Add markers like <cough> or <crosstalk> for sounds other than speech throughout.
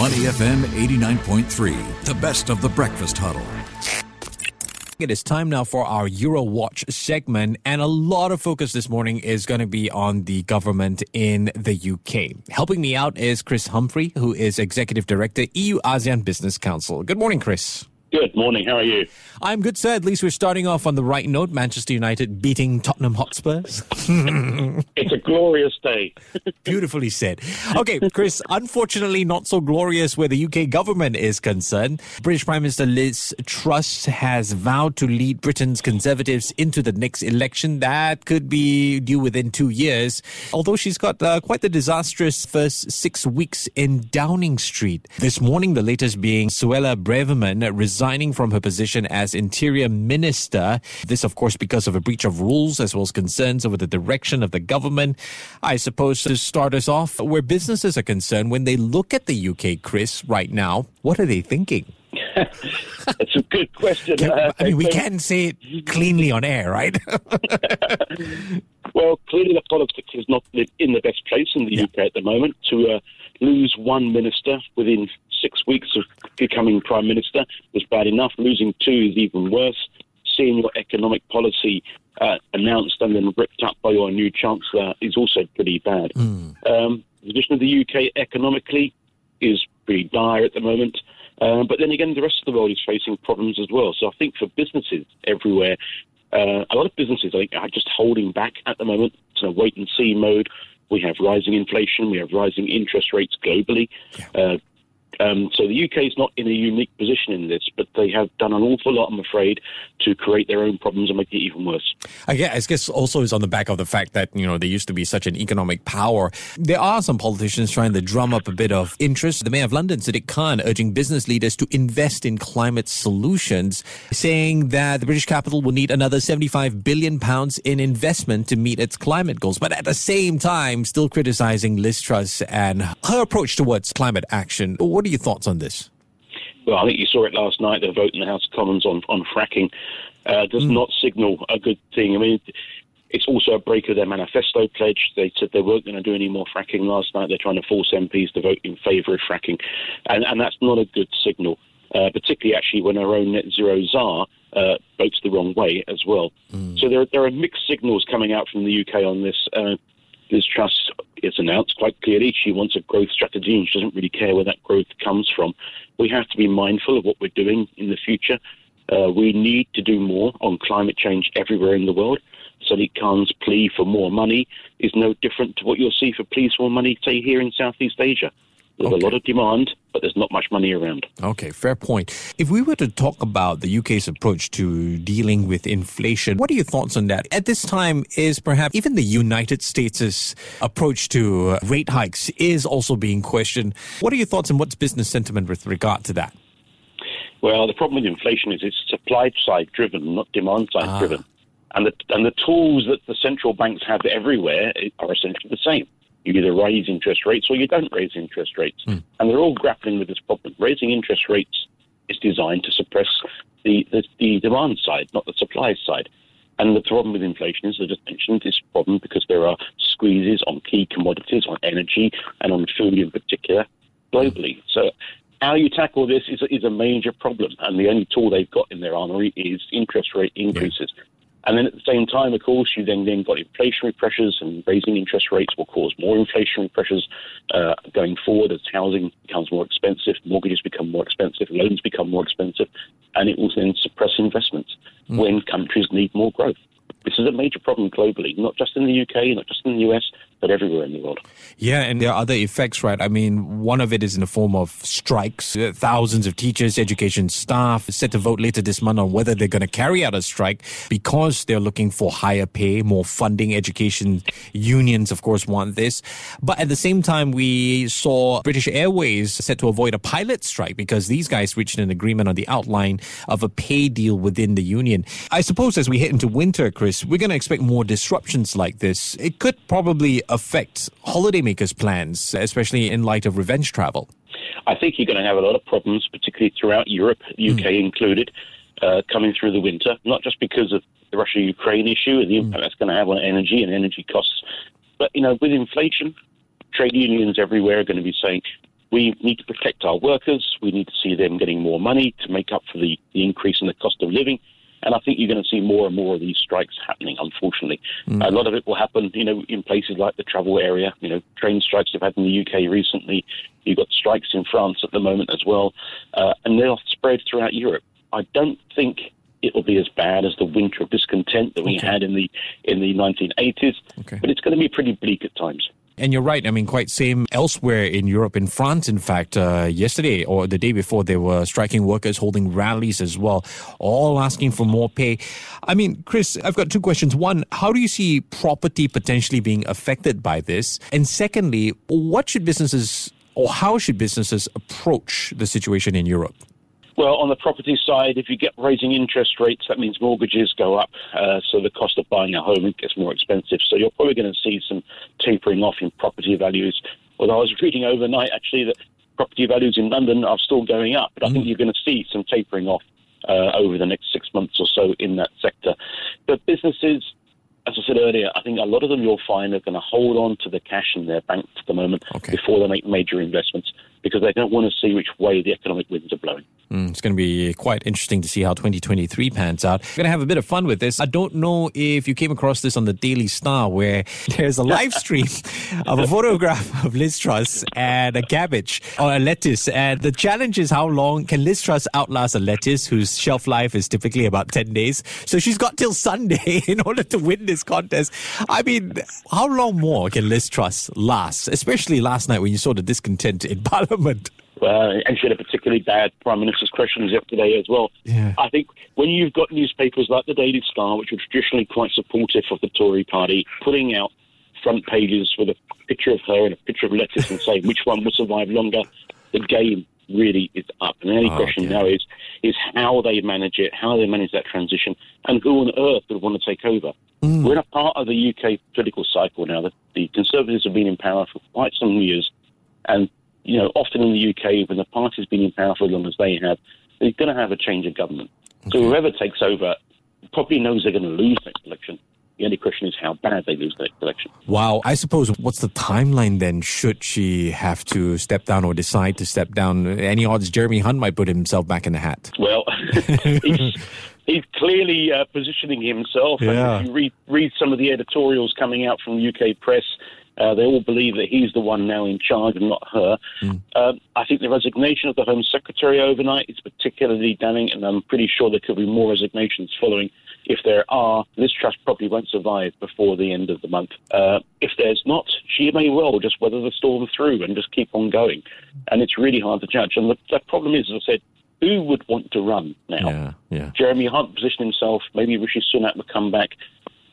Money FM 89.3, the best of the breakfast huddle. It is time now for our Eurowatch segment, and a lot of focus this morning is going to be on the government in the UK. Helping me out is Chris Humphrey, who is Executive Director, EU ASEAN Business Council. Good morning, Chris. Good morning. How are you? I'm good, sir. At least we're starting off on the right note. Manchester United beating Tottenham Hotspurs. <laughs> it's a glorious day. <laughs> Beautifully said. Okay, Chris, unfortunately, not so glorious where the UK government is concerned. British Prime Minister Liz Truss has vowed to lead Britain's Conservatives into the next election that could be due within two years, although she's got uh, quite the disastrous first six weeks in Downing Street. This morning, the latest being Suella Braverman resigned resigning from her position as Interior Minister. This, of course, because of a breach of rules as well as concerns over the direction of the government. I suppose to start us off, where businesses are concerned, when they look at the UK, Chris, right now, what are they thinking? <laughs> That's a good question. Can, uh, I mean, we can say it cleanly on air, right? <laughs> well, clearly the politics is not in the best place in the yeah. UK at the moment. To uh, lose one minister within six weeks of becoming prime minister was bad enough. Losing two is even worse. Seeing your economic policy uh, announced and then ripped up by your new chancellor is also pretty bad. Mm. Um, the position of the UK economically is pretty dire at the moment. Uh, but then again, the rest of the world is facing problems as well. So I think for businesses everywhere, uh, a lot of businesses I think, are just holding back at the moment. It's a wait and see mode. We have rising inflation. We have rising interest rates globally. Yeah. Uh, um, so the UK is not in a unique position in this, but they have done an awful lot, I'm afraid, to create their own problems and make it even worse. I guess also is on the back of the fact that you know they used to be such an economic power. There are some politicians trying to drum up a bit of interest. The Mayor of London, Sadiq Khan, urging business leaders to invest in climate solutions, saying that the British capital will need another 75 billion pounds in investment to meet its climate goals. But at the same time, still criticizing Liz Truss and her approach towards climate action. What do are your thoughts on this? Well, I think you saw it last night. The vote in the House of Commons on on fracking uh, does mm. not signal a good thing. I mean, it's also a break of their manifesto pledge. They said they weren't going to do any more fracking last night. They're trying to force MPs to vote in favour of fracking, and, and that's not a good signal. Uh, particularly actually when our own net zero czar uh, votes the wrong way as well. Mm. So there, there are mixed signals coming out from the UK on this. Uh, Liz Truss has announced quite clearly she wants a growth strategy and she doesn't really care where that growth comes from. We have to be mindful of what we're doing in the future. Uh, we need to do more on climate change everywhere in the world. Sadiq Khan's plea for more money is no different to what you'll see for pleas for more money, say, here in Southeast Asia. There's okay. a lot of demand, but there's not much money around. Okay, fair point. If we were to talk about the UK's approach to dealing with inflation, what are your thoughts on that? At this time, is perhaps even the United States' approach to rate hikes is also being questioned. What are your thoughts and what's business sentiment with regard to that? Well, the problem with inflation is it's supply side driven, not demand side ah. driven. And the, and the tools that the central banks have everywhere are essentially the same. You either raise interest rates or you don't raise interest rates. Mm. And they're all grappling with this problem. Raising interest rates is designed to suppress the, the, the demand side, not the supply side. And the problem with inflation is, as I just mentioned, this problem because there are squeezes on key commodities, on energy, and on food in particular, globally. So, how you tackle this is, is a major problem, and the only tool they've got in their armory is interest rate increases. Yeah. And then at the same time, of course, you then, then got inflationary pressures, and raising interest rates will cause more inflationary pressures uh, going forward as housing becomes more expensive, mortgages become more expensive, loans become more expensive, and it will then suppress investments mm. when countries need more growth. This is a major problem globally, not just in the UK, not just in the US, but everywhere in the world. Yeah, and there are other effects, right? I mean, one of it is in the form of strikes. Uh, thousands of teachers, education staff set to vote later this month on whether they're going to carry out a strike because they're looking for higher pay, more funding. Education unions, of course, want this. But at the same time, we saw British Airways set to avoid a pilot strike because these guys reached an agreement on the outline of a pay deal within the union. I suppose as we head into winter, Chris, we're going to expect more disruptions like this. It could probably affect holidaymakers' plans, especially in light of revenge travel? I think you're going to have a lot of problems, particularly throughout Europe, UK mm. included, uh, coming through the winter, not just because of the Russia Ukraine issue and the hmm. impact mm. that's going to have on energy and energy costs, but, you know, with inflation, trade unions everywhere are going to be saying we need to protect our workers. We need to see them getting more money to make up for the, the increase in the cost of living. And I think you're going to see more and more of these strikes happening, unfortunately. Mm. A lot of it will happen, you know, in places like the travel area. You know, train strikes have had in the UK recently. You've got strikes in France at the moment as well. Uh, and they'll spread throughout Europe. I don't think it'll be as bad as the winter of discontent that we okay. had in the in the 1980s, okay. but it's going to be pretty bleak at times. And you're right. I mean, quite same elsewhere in Europe. In France, in fact, uh, yesterday or the day before, there were striking workers holding rallies as well, all asking for more pay. I mean, Chris, I've got two questions. One, how do you see property potentially being affected by this? And secondly, what should businesses or how should businesses approach the situation in Europe? Well, on the property side, if you get raising interest rates, that means mortgages go up. Uh, so the cost of buying a home gets more expensive. So you're probably going to see some tapering off in property values. Although I was reading overnight, actually, that property values in London are still going up. But I think mm. you're going to see some tapering off uh, over the next six months or so in that sector. But businesses, as I said earlier, I think a lot of them you'll find are going to hold on to the cash in their bank at the moment okay. before they make major investments because they don't want to see which way the economic winds are blowing. Mm, it's going to be quite interesting to see how 2023 pans out. We're going to have a bit of fun with this. I don't know if you came across this on the Daily Star where <laughs> there's a live stream of a photograph <laughs> of Liz Truss and a cabbage or a lettuce. And the challenge is how long can Liz Truss outlast a lettuce whose shelf life is typically about 10 days? So she's got till Sunday <laughs> in order to win this contest. I mean, how long more can Liz Truss last? Especially last night when you saw the discontent in Parliament. Uh, and she had a particularly bad prime minister's questions yesterday as well. Yeah. I think when you've got newspapers like the Daily Star, which are traditionally quite supportive of the Tory party, putting out front pages with a picture of her and a picture of lettuce and saying which one will survive longer, the game really is up. And the only oh, question okay. now is is how they manage it, how they manage that transition, and who on earth would want to take over. Mm. We're in a part of the UK political cycle now that the Conservatives have been in power for quite some years, and you know, often in the UK, when the party's been in power for as long as they have, they're going to have a change of government. Okay. So whoever takes over probably knows they're going to lose next election. The only question is how bad they lose the election. Wow. I suppose what's the timeline then? Should she have to step down or decide to step down? Any odds Jeremy Hunt might put himself back in the hat? Well, <laughs> <laughs> he's, he's, clearly uh, positioning himself. Yeah. And if you read, read some of the editorials coming out from UK press, uh, they all believe that he's the one now in charge and not her. Mm. I think the resignation of the Home Secretary overnight is particularly damning, and I'm pretty sure there could be more resignations following. If there are, Liz Truss probably won't survive before the end of the month. Uh, if there's not, she may well just weather the storm through and just keep on going. And it's really hard to judge. And the, the problem is, as I said, who would want to run now? Yeah, yeah. Jeremy Hunt positioned himself. Maybe Rishi Sunak would come back.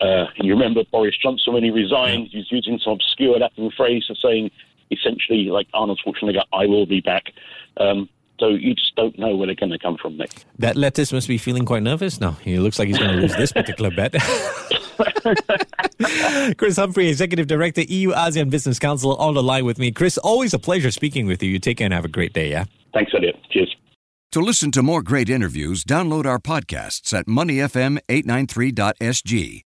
Uh, you remember Boris Johnson when he resigned, he was using some obscure Latin phrase of saying essentially, like Arnold Schwarzenegger, I will be back. Um, so you just don't know where they're going to come from next. That lettuce must be feeling quite nervous now. He looks like he's going to lose this particular bet. <laughs> Chris Humphrey, Executive Director, EU ASEAN Business Council, on the line with me. Chris, always a pleasure speaking with you. You take care and have a great day, yeah? Thanks, Elliot. Cheers. To listen to more great interviews, download our podcasts at moneyfm893.sg